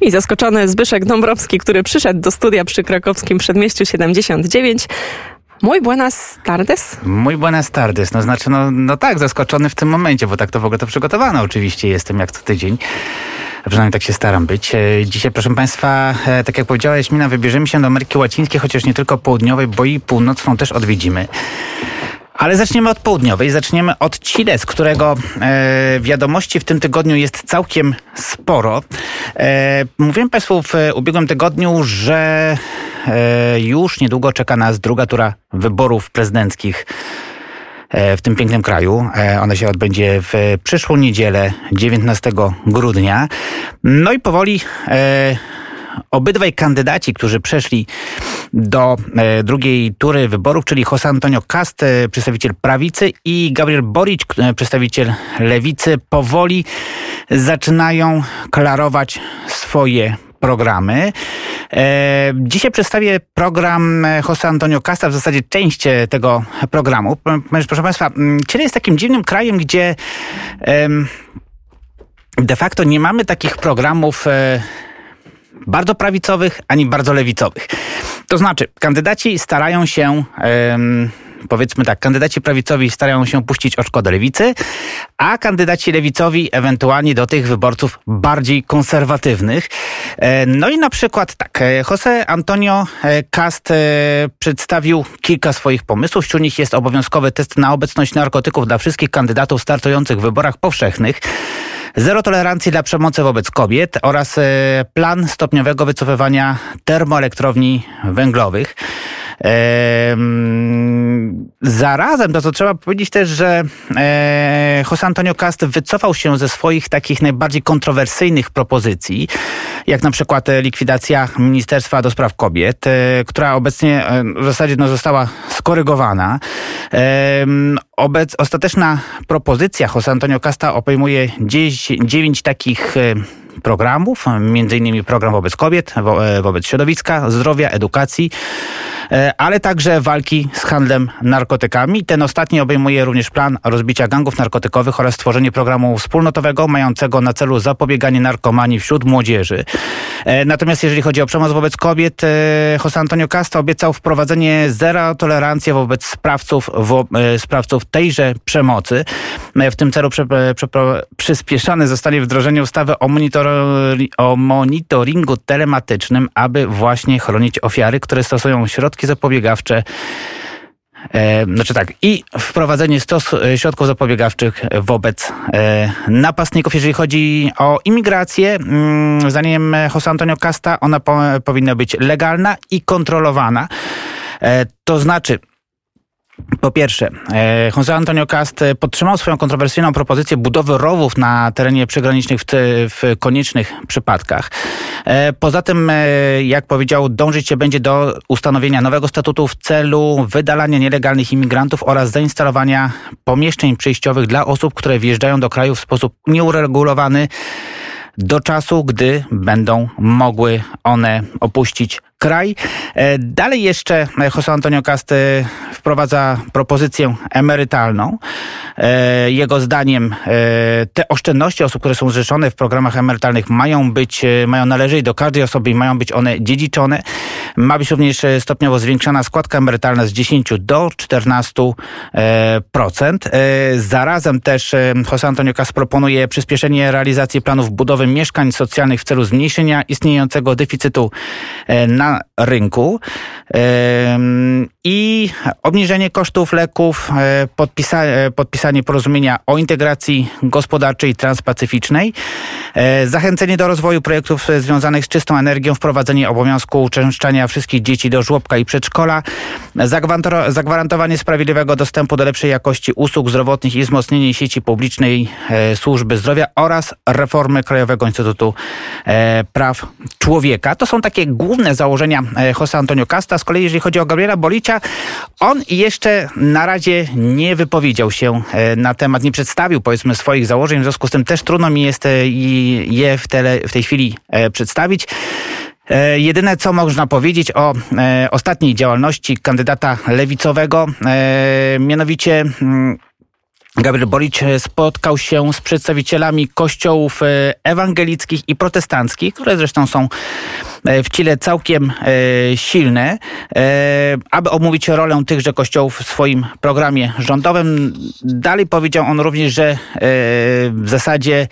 I zaskoczony Zbyszek Dąbrowski, który przyszedł do studia przy krakowskim przedmieściu 79. Muy buenas tardes. Muy buenas tardes. No znaczy, no, no tak, zaskoczony w tym momencie, bo tak to w ogóle to przygotowane oczywiście jestem jak co tydzień. Przynajmniej tak się staram być. E, dzisiaj, proszę Państwa, e, tak jak powiedziała Jaśmina, wybierzemy się do Ameryki Łacińskiej, chociaż nie tylko południowej, bo i północną też odwiedzimy. Ale zaczniemy od południowej, zaczniemy od Chile, z którego e, wiadomości w tym tygodniu jest całkiem sporo. E, mówiłem Państwu w ubiegłym tygodniu, że e, już niedługo czeka nas druga tura wyborów prezydenckich e, w tym pięknym kraju. E, ona się odbędzie w przyszłą niedzielę, 19 grudnia. No i powoli e, obydwaj kandydaci, którzy przeszli do e, drugiej tury wyborów, czyli José Antonio Cast, e, przedstawiciel prawicy i Gabriel Boric, e, przedstawiciel lewicy, powoli zaczynają klarować swoje programy. Dzisiaj przedstawię program José Antonio Casta, w zasadzie część tego programu. Proszę Państwa, Chile jest takim dziwnym krajem, gdzie de facto nie mamy takich programów bardzo prawicowych, ani bardzo lewicowych. To znaczy, kandydaci starają się. powiedzmy tak, kandydaci prawicowi starają się puścić oczko do lewicy, a kandydaci lewicowi ewentualnie do tych wyborców bardziej konserwatywnych. E, no i na przykład tak, e, José Antonio e, Cast przedstawił kilka swoich pomysłów. Wśród nich jest obowiązkowy test na obecność narkotyków dla wszystkich kandydatów startujących w wyborach powszechnych zero tolerancji dla przemocy wobec kobiet oraz e, plan stopniowego wycofywania termoelektrowni węglowych. Zarazem, to co trzeba powiedzieć też, że e, José Antonio Cast wycofał się ze swoich takich najbardziej kontrowersyjnych propozycji, jak na przykład likwidacja Ministerstwa do Spraw Kobiet, e, która obecnie e, w zasadzie no, została skorygowana. Obec, ostateczna propozycja José Antonio Casta obejmuje 9 takich programów, innymi program wobec kobiet, wobec środowiska, zdrowia, edukacji, E, ale także walki z handlem narkotykami. Ten ostatni obejmuje również plan rozbicia gangów narkotykowych oraz stworzenie programu wspólnotowego mającego na celu zapobieganie narkomanii wśród młodzieży. E, natomiast jeżeli chodzi o przemoc wobec kobiet, e, José Antonio Casta obiecał wprowadzenie zera tolerancji wobec sprawców, wo, sprawców tejże przemocy. W tym celu prze, przyspieszane zostanie wdrożenie ustawy o, monitor, o monitoringu telematycznym, aby właśnie chronić ofiary, które stosują środki zapobiegawcze. E, znaczy tak, i wprowadzenie e, środków zapobiegawczych wobec e, napastników. Jeżeli chodzi o imigrację, mm, zdaniem José Antonio Casta, ona po, powinna być legalna i kontrolowana. E, to znaczy, po pierwsze, e, José Antonio Cast podtrzymał swoją kontrowersyjną propozycję budowy rowów na terenie przygranicznych w, w koniecznych przypadkach. E, poza tym, e, jak powiedział, dążyć się będzie do ustanowienia nowego statutu w celu wydalania nielegalnych imigrantów oraz zainstalowania pomieszczeń przejściowych dla osób, które wjeżdżają do kraju w sposób nieuregulowany do czasu, gdy będą mogły one opuścić kraj. E, dalej jeszcze José Antonio Cast wprowadza propozycję emerytalną. E, jego zdaniem e, te oszczędności osób, które są zrzeszone w programach emerytalnych mają być, mają należeć do każdej osoby i mają być one dziedziczone. Ma być również stopniowo zwiększana składka emerytalna z 10 do 14%. Zarazem też José Antonio Cast proponuje przyspieszenie realizacji planów budowy mieszkań socjalnych w celu zmniejszenia istniejącego deficytu na rynku. I obniżenie kosztów leków, e, podpisa e, podpisanie porozumienia o integracji gospodarczej transpacyficznej, e, zachęcenie do rozwoju projektów związanych z czystą energią, wprowadzenie obowiązku uczęszczania wszystkich dzieci do żłobka i przedszkola, zagwarantowanie sprawiedliwego dostępu do lepszej jakości usług zdrowotnych i wzmocnienie sieci publicznej służby zdrowia oraz reformy Krajowego Instytutu Praw Człowieka. To są takie główne założenia José Antonio Casta. Z kolei jeżeli chodzi o Gabriela Bolicia, on jeszcze na razie nie wypowiedział się e, na temat, nie przedstawił powiedzmy swoich założeń, w związku z tym też trudno mi jest e, je w, tele, w tej chwili e, przedstawić. Jedyne, co można powiedzieć o e, ostatniej działalności kandydata lewicowego, e, mianowicie mm, Gabriel Boric spotkał się z przedstawicielami kościołów e, ewangelickich i protestanckich, które zresztą są e, w Chile całkiem e, silne, aby omówić rolę tychże kościołów w swoim programie rządowym. Dalej powiedział on również, że w zasadzie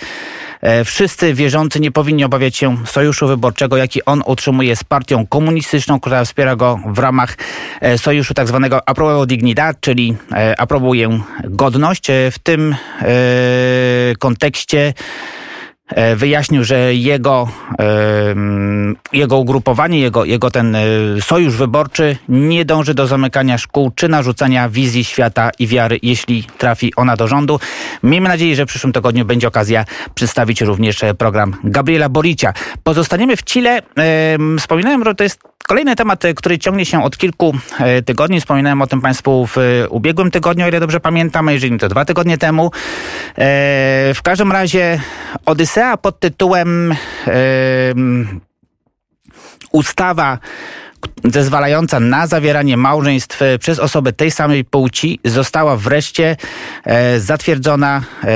E, wszyscy wierzący nie powinni obawiać się sojuszu wyborczego, jaki on utrzymuje z partią komunistyczną, która wspiera go w ramach e, sojuszu tak zwanego Aprobado Dignidad, czyli e, aprobuje godność. W tym kontekście E, wyjaśnił, że jego, jego ugrupowanie, jego, jego ten e, sojusz wyborczy nie dąży do zamykania szkół czy narzucania wizji świata i wiary, jeśli trafi ona do rządu. Miejmy nadzieję, że w przyszłym tygodniu będzie okazja przedstawić również e, program Gabriela Boricia. Pozostaniemy w Chile. Wspominałem, że to jest Kolejny temat, który ciągnie się od kilku tygodni, wspominałem o tym Państwu w ubiegłym tygodniu, o ile dobrze pamiętam, jeżeli nie to dwa tygodnie temu. W każdym razie Odysea Odysea pod tytułem ustawa zezwalająca na zawieranie małżeństw e, przez osoby tej samej płci została wreszcie e, zatwierdzona e,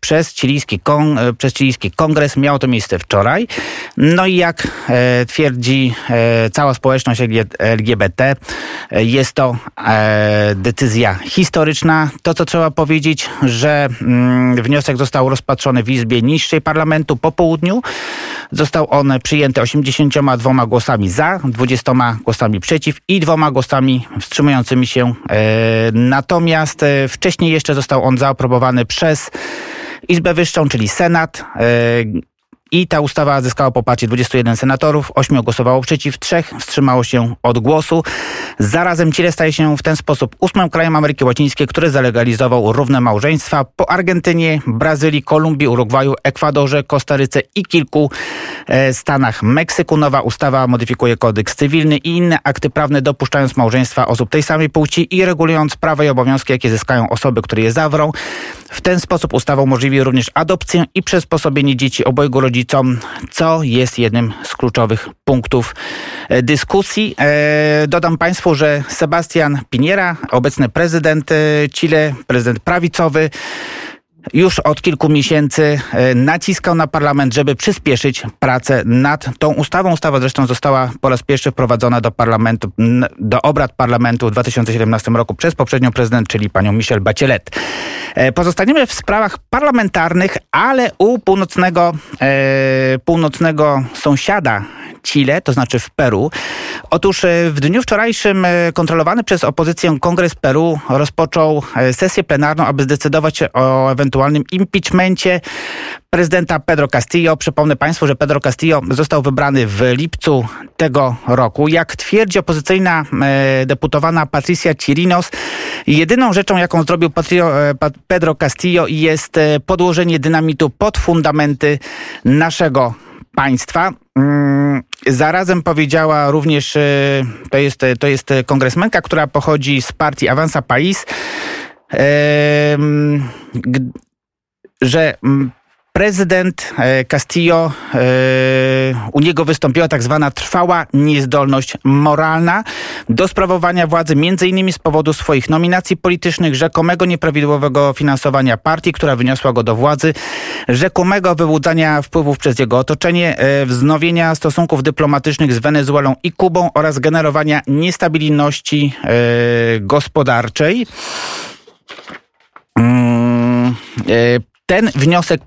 przez, chilijski kon, e, przez chilijski kongres. Miało to miejsce wczoraj. No i jak e, twierdzi cała społeczność LGBT, jest to decyzja historyczna. To, co trzeba powiedzieć, że mm, wniosek został rozpatrzony w Izbie Niższej Parlamentu po południu. Został on przyjęty 82 głosami za, 20 głosami przeciw i dwoma głosami wstrzymującymi się. E, natomiast e, wcześniej jeszcze został on zaaprobowany przez Izbę Wyższą, czyli Senat. I ta ustawa zyskała poparcie 21 senatorów, 8 głosowało przeciw, 3 wstrzymało się od głosu. Zarazem Chile staje się w ten sposób ósmym krajem Ameryki Łacińskiej, który zalegalizował równe małżeństwa po Argentynie, Brazylii, Kolumbii, Urugwaju, Ekwadorze, Kostaryce i kilku e, stanach Meksyku. Nowa ustawa modyfikuje kodeks cywilny i inne akty prawne, dopuszczając małżeństwa osób tej samej płci i regulując prawa i obowiązki, jakie zyskają osoby, które je zawrą. W ten sposób ustawa umożliwi również adopcję i przysposobienie dzieci obojgu rodzicom, co jest jednym z kluczowych punktów e, dyskusji. E, dodam Państwu, że Sebastian Piniera, obecny prezydent e, Chile, prezydent prawicowy, już od kilku miesięcy e, naciskał na parlament, żeby przyspieszyć pracę nad tą ustawą. Ustawa zresztą została po raz pierwszy wprowadzona do parlamentu, do obrad parlamentu w 2017 roku przez poprzednią prezydent, czyli panią Michelle Bachelet. E, pozostaniemy w sprawach parlamentarnych, ale u północnego, e, północnego sąsiada Chile, to znaczy w Peru. Otóż e, w dniu wczorajszym e, kontrolowany przez opozycję Kongres Peru rozpoczął e, sesję plenarną, aby zdecydować o ewentualnym impeachmencie prezydenta Pedro Castillo. Przypomnę Państwu, że Pedro Castillo został wybrany w lipcu tego roku. Jak twierdzi opozycyjna deputowana Patricia Chirinos, jedyną rzeczą, jaką zrobił Pedro Castillo jest podłożenie dynamitu pod fundamenty naszego państwa. Mm, zarazem powiedziała również, e, to jest, to jest kongresmenka, która pochodzi z partii Avanza País, że mm, prezydent e, Castillo, e, u niego wystąpiła tak zwana trwała niezdolność moralna do sprawowania władzy, innymi z powodu swoich nominacji politycznych, rzekomego nieprawidłowego finansowania partii, która wyniosła go do władzy, rzekomego wyłudzania wpływów przez jego otoczenie, e, wznowienia stosunków dyplomatycznych z Wenezuelą i Kubą oraz generowania niestabilności gospodarczej. Mm, ten wniosek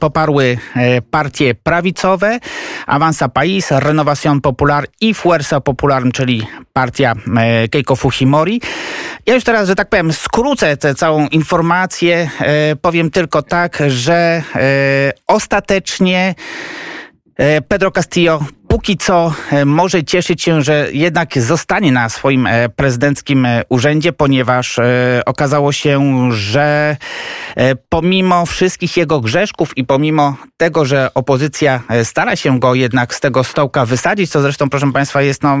poparły e, partie prawicowe, Avanza País, Renovación Popular i Fuerza Popular, czyli partia e, Keiko Fujimori. Ja już teraz, że tak powiem, skrócę tę całą informację. E, powiem tylko tak, że ostatecznie Pedro Castillo póki co e, może cieszyć się, że jednak zostanie na swoim e, prezydenckim e, urzędzie, ponieważ okazało się, że pomimo wszystkich jego grzeszków i pomimo tego, że opozycja stara się go jednak z tego stołka wysadzić, co zresztą, proszę Państwa, jest no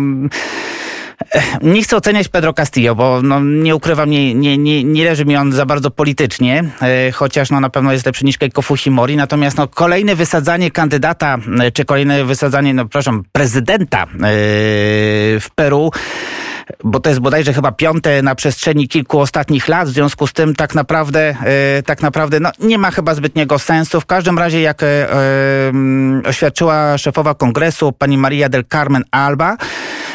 nie chcę oceniać Pedro Castillo, bo no, nie ukrywam, nie, nie, nie, nie leży mi on za bardzo politycznie, e, chociaż no, na pewno jest lepszy niż Keiko Fujimori. Natomiast no, kolejne wysadzanie kandydata, e, czy kolejne wysadzanie, no przepraszam, prezydenta e, w Peru bo to jest bodajże chyba piąte na przestrzeni kilku ostatnich lat, w związku z tym tak naprawdę, tak naprawdę no, nie ma chyba zbytniego sensu. W każdym razie, jak oświadczyła szefowa kongresu, pani Maria del Carmen Alba,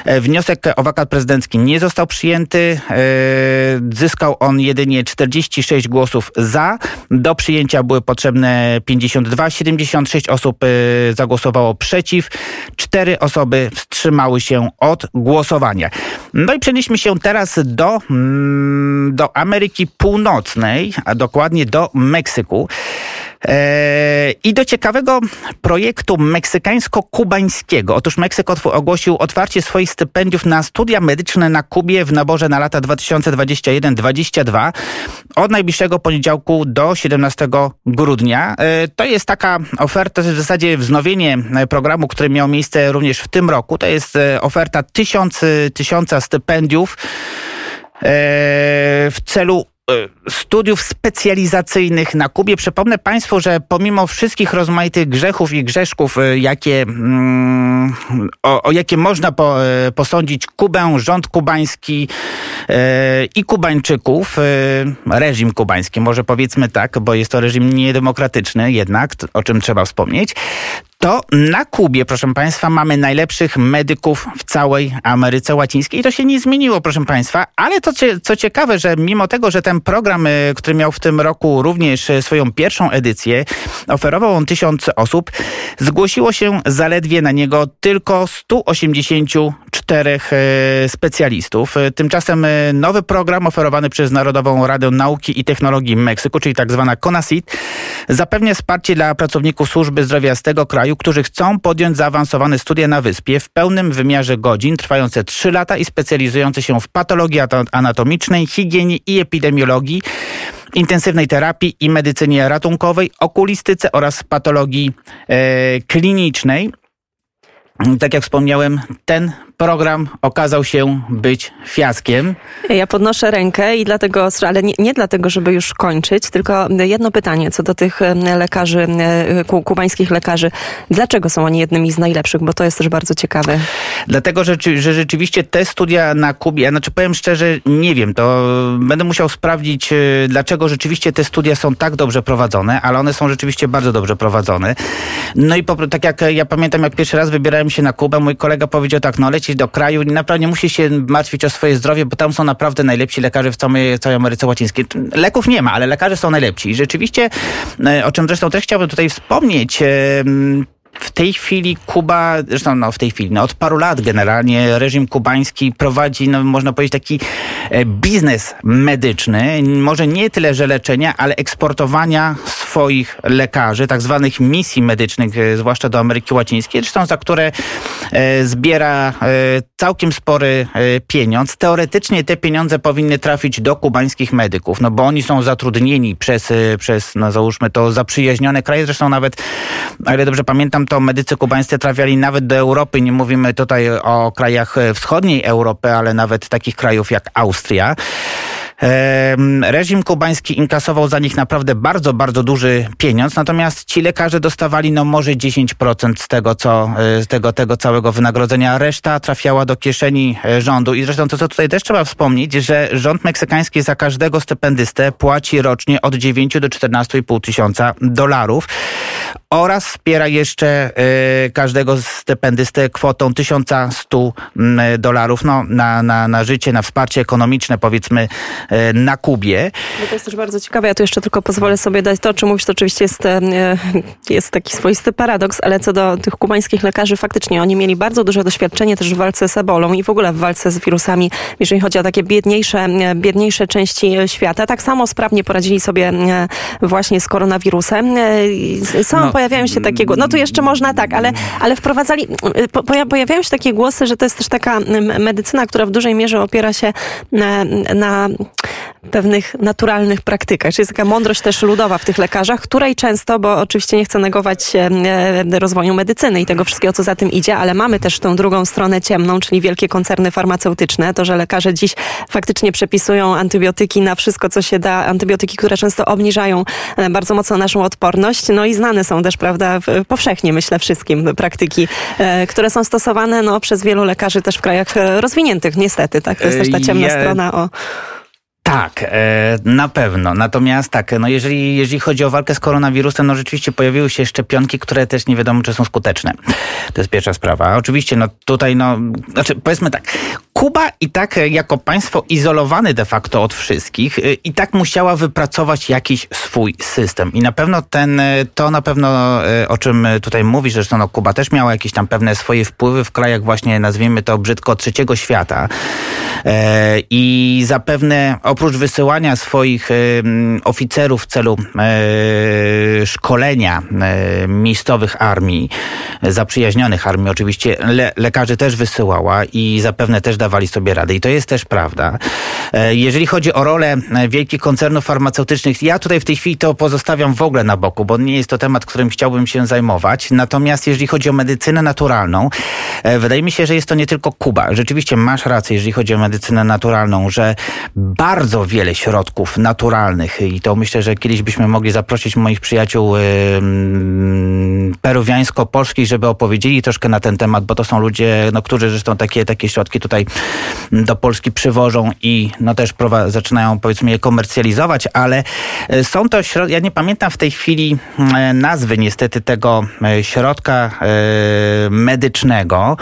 wniosek o wakat prezydencki nie został przyjęty. Zyskał on jedynie 46 głosów za. Do przyjęcia były potrzebne 52, 76 osób zagłosowało przeciw, cztery osoby wstrzymały się od głosowania. No i przenieśmy się teraz do, mm, do Ameryki Północnej, a dokładnie do Meksyku. E, I do ciekawego projektu meksykańsko-kubańskiego. Otóż Meksyk ogłosił otwarcie swoich stypendiów na studia medyczne na Kubie w naborze na lata 2021-2022 od najbliższego poniedziałku do 17 grudnia. E, to jest taka oferta, w zasadzie wznowienie programu, który miał miejsce również w tym roku. To jest e, oferta tysiąc, tysiąca stypendiów w celu E, studiów specjalizacyjnych na Kubie. Przypomnę Państwu, że pomimo wszystkich rozmaitych grzechów i grzeszków, e, jakie, mm, o, o jakie można po, e, posądzić Kubę, rząd kubański i Kubańczyków, reżim kubański, może powiedzmy tak, bo jest to reżim niedemokratyczny jednak, o czym trzeba wspomnieć, to na Kubie, proszę Państwa, mamy najlepszych medyków w całej Ameryce Łacińskiej. I to się nie zmieniło, proszę Państwa. Ale to, co ciekawe, że mimo tego, że ten program, y, który miał w tym roku również y, swoją pierwszą edycję, oferował on tysiąc osób, zgłosiło się zaledwie na niego tylko 184 y, specjalistów. Tymczasem nowy program oferowany przez Narodową Radę Nauki i Technologii Meksyku, czyli tak zwana CONACYT, zapewnia wsparcie dla pracowników służby zdrowia z tego kraju, kraju, którzy chcą podjąć zaawansowane studia na wyspie w pełnym wymiarze godzin, trwające 3 lata i specjalizujące się w patologii anatomicznej, higienie i epidemiologii intensywnej terapii i medycynie ratunkowej, okulistyce oraz patologii e, klinicznej. Tak jak wspomniałem, ten program okazał się być fiaskiem. Ja podnoszę rękę i dlatego, ale nie, nie, dlatego, żeby już kończyć, tylko jedno pytanie co do tych lekarzy, kubańskich lekarzy. Dlaczego są oni jednymi z najlepszych? Bo to jest też bardzo ciekawe. Dlatego, że, że rzeczywiście te studia na Kubie, znaczy powiem szczerze, nie wiem, to będę musiał sprawdzić, e, dlaczego rzeczywiście te studia są tak dobrze prowadzone, ale one są rzeczywiście bardzo dobrze prowadzone. No i po, tak jak ja pamiętam, jak pierwszy raz wybierałem się na Kubę, mój kolega powiedział tak, no do kraju, naprawdę nie musi się martwić o swoje zdrowie, bo tam są naprawdę najlepsi lekarze w całej, całej Ameryce Łacińskiej. Leków nie ma, ale lekarze są najlepsi. I rzeczywiście, e, o czym zresztą też chciałbym tutaj wspomnieć, e, w tej chwili Kuba, zresztą no w tej chwili, no od paru lat generalnie reżim kubański prowadzi, no można powiedzieć, taki e, biznes medyczny. Może nie tyle, że leczenia, ale eksportowania swoich lekarzy, tak zwanych misji medycznych, e, zwłaszcza do Ameryki Łacińskiej, zresztą za które e, zbiera całkiem spory pieniądz. Teoretycznie te pieniądze powinny trafić do kubańskich medyków, no bo oni są zatrudnieni przez, przez no załóżmy to zaprzyjaźnione kraje. Zresztą nawet, o ile dobrze pamiętam, to medycy kubańscy trafiali nawet do Europy. Nie mówimy tutaj o krajach wschodniej Europy, ale nawet takich krajów jak Austria. Reżim kubański inkasował za nich naprawdę bardzo, bardzo duży pieniądz, natomiast ci lekarze dostawali no może 10% z tego, co, e, z tego, tego całego wynagrodzenia. Reszta trafiała do kieszeni e, rządu. I zresztą to, co tutaj też trzeba wspomnieć, że rząd meksykański za każdego stypendystę płaci rocznie od 9 do 14,5 tysiąca dolarów oraz wspiera jeszcze y, każdego stypendystę kwotą 1100 mm, dolarów no, na, na, na życie, na wsparcie ekonomiczne powiedzmy y, na Kubie. No to jest też bardzo ciekawe. Ja tu jeszcze tylko pozwolę sobie dać to, czym mówisz, to oczywiście jest, y, jest taki swoisty paradoks, ale co do tych kubańskich lekarzy, faktycznie oni mieli bardzo duże doświadczenie też w walce z ebolą i w ogóle w walce z wirusami, jeżeli chodzi o takie biedniejsze, biedniejsze części świata. Tak samo sprawnie poradzili sobie właśnie z koronawirusem. Są no pojawiają się takiego, no tu jeszcze można tak, ale, ale wprowadzali, pojawiają się takie głosy, że to jest też taka medycyna, która w dużej mierze opiera się na, na pewnych naturalnych praktykach. Czyli jest taka mądrość też ludowa w tych lekarzach, której często, bo oczywiście nie chcę negować e, rozwoju medycyny i tego wszystkiego, co za tym idzie, ale mamy też tą drugą stronę ciemną, czyli wielkie koncerny farmaceutyczne. To, że lekarze dziś faktycznie przepisują antybiotyki na wszystko, co się da, antybiotyki, które często obniżają e, bardzo mocno naszą odporność. No i znane są są też, prawda, powszechnie myślę wszystkim praktyki, które są stosowane no, przez wielu lekarzy też w krajach rozwiniętych, niestety, tak? To jest też ta ciemna ja... strona o... Tak, e, na pewno. Natomiast tak, no jeżeli, jeżeli chodzi o walkę z koronawirusem, no rzeczywiście pojawiły się szczepionki, które też nie wiadomo, czy są skuteczne. To jest pierwsza sprawa. Oczywiście, no tutaj, no, znaczy powiedzmy tak, Kuba i tak jako państwo izolowane de facto od wszystkich e, i tak musiała wypracować jakiś swój system. I na pewno ten, e, to na pewno o czym tutaj mówisz, zresztą no, Kuba też miała jakieś tam pewne swoje wpływy w krajach właśnie, nazwijmy to brzydko, trzeciego świata. I zapewne oprócz wysyłania swoich oficerów w celu e, szkolenia e, miejscowych armii, zaprzyjaźnionych armii, oczywiście le lekarzy też wysyłała i zapewne też dawali sobie radę. I to jest też prawda. E, jeżeli chodzi o rolę wielkich koncernów farmaceutycznych, ja tutaj w tej chwili to pozostawiam w ogóle na boku, bo nie jest to temat, którym chciałbym się zajmować. Natomiast jeżeli chodzi o medycynę naturalną, wydaje mi się, że jest to nie tylko Kuba. Rzeczywiście masz rację, jeżeli chodzi o medycynę naturalną, że bardzo bardzo wiele środków naturalnych i to myślę, że kiedyś byśmy mogli zaprosić moich przyjaciół peruwiańsko-polskich, żeby opowiedzieli troszkę na ten temat, bo to są ludzie, no, którzy zresztą takie, takie środki tutaj do Polski przywożą i no też zaczynają powiedzmy je komercjalizować, ale e, są to środki, ja nie pamiętam w tej chwili e, nazwy niestety tego e, środka medycznego,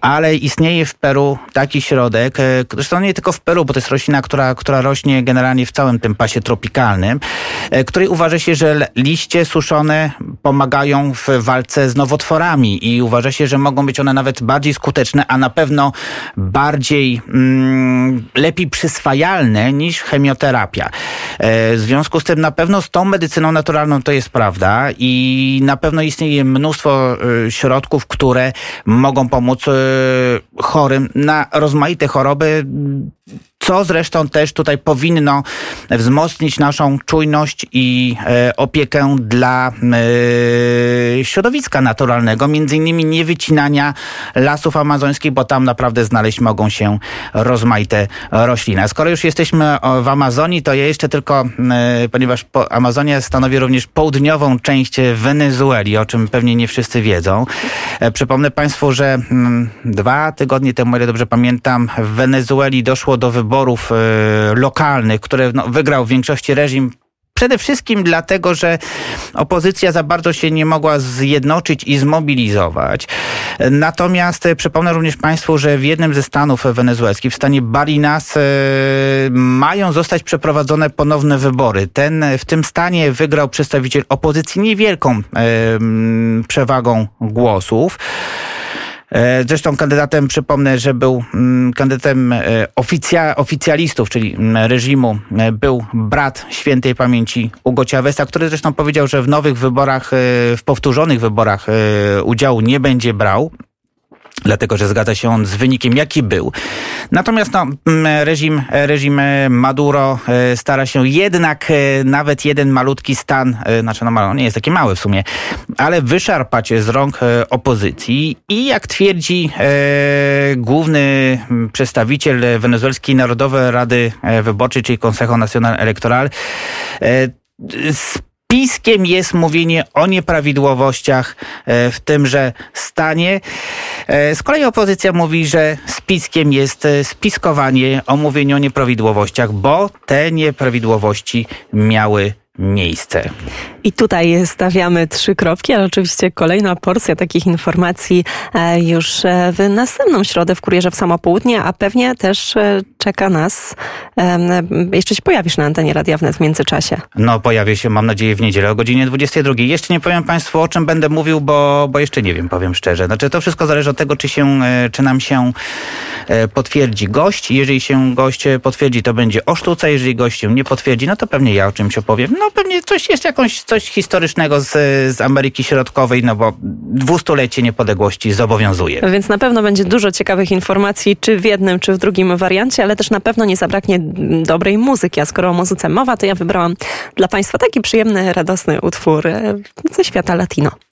ale istnieje w Peru taki środek, zresztą nie tylko w Peru, bo to jest roślina, która, która rośnie generalnie w całym tym pasie tropikalnym, e, której uważa się, że liście suszone pomagają w walce z nowotworami i uważa się, że mogą być one nawet bardziej skuteczne, a na pewno bardziej mm, lepiej przyswajalne niż chemioterapia. E, w związku z tym na pewno z tą medycyną naturalną to jest prawda i na pewno istnieje mnóstwo e, środków, które mogą pomóc chorym na rozmaite choroby co zresztą też tutaj powinno wzmocnić naszą czujność i e, opiekę dla e, środowiska naturalnego, między innymi niewycinania lasów amazońskich, bo tam naprawdę znaleźć mogą się rozmaite rośliny. Skoro już jesteśmy w Amazonii, to ja jeszcze tylko, e, ponieważ Amazonia stanowi również południową część Wenezueli, o czym pewnie nie wszyscy wiedzą. Przypomnę Państwu, że mm, dwa tygodnie temu, ile dobrze pamiętam, w Wenezueli doszło do wyborów wyborów e, lokalnych, które no, wygrał w większości reżim Przede wszystkim dlatego, że opozycja za bardzo się nie mogła zjednoczyć i zmobilizować. Natomiast e, przypomnę również Państwu, że w jednym ze stanów wenezuelskich, w stanie Barinas, e, mają zostać przeprowadzone ponowne wybory. Ten, w tym stanie wygrał przedstawiciel opozycji niewielką przewagą głosów. E, zresztą kandydatem, przypomnę, że był mm, kandydatem e, oficja, oficjalistów, czyli mm, reżimu, e, był brat świętej pamięci Ugo Chavesa, który zresztą powiedział, że w nowych wyborach, w powtórzonych wyborach udziału nie będzie brał dlatego że zgadza się on z wynikiem, jaki był. Natomiast no, reżim, reżim Maduro e, stara się jednak e, nawet jeden malutki stan, e, znaczy no nie jest taki mały w sumie, ale wyszarpać z rąk opozycji i jak twierdzi e, główny przedstawiciel wenezuelskiej Narodowej Rady Wyborczej, czyli Consejo Nacional Electoral, e, Piskiem jest mówienie o nieprawidłowościach w tymże stanie. E, z kolei opozycja mówi, że spiskiem jest e, spiskowanie o mówieniu o nieprawidłowościach, bo te nieprawidłowości miały miejsce. I tutaj stawiamy trzy kropki, ale oczywiście kolejna porcja takich informacji e, już w następną środę w Kurierze w samo południe, a pewnie też czeka nas. Jeszcze się pojawisz na antenie Radia Wnet w międzyczasie. No pojawię się, mam nadzieję, w niedzielę o godzinie 22. Jeszcze nie powiem Państwu, o czym będę mówił, bo, bo jeszcze nie wiem, powiem szczerze. Znaczy to wszystko zależy od tego, czy, się, e, czy nam się e, potwierdzi gość. Jeżeli się gość potwierdzi, to będzie o sztuce. Jeżeli gość się nie potwierdzi, no to pewnie ja o czymś opowiem. No pewnie coś jest jakąś, coś historycznego z, z Ameryki Środkowej, no bo dwustulecie niepodległości zobowiązuje. Więc na pewno będzie dużo ciekawych informacji, czy w jednym, czy w drugim wariancie, ale też na pewno nie zabraknie dobrej muzyki. A skoro o muzyce mowa, to ja wybrałam dla Państwa taki przyjemny, radosny utwór e, ze świata latino.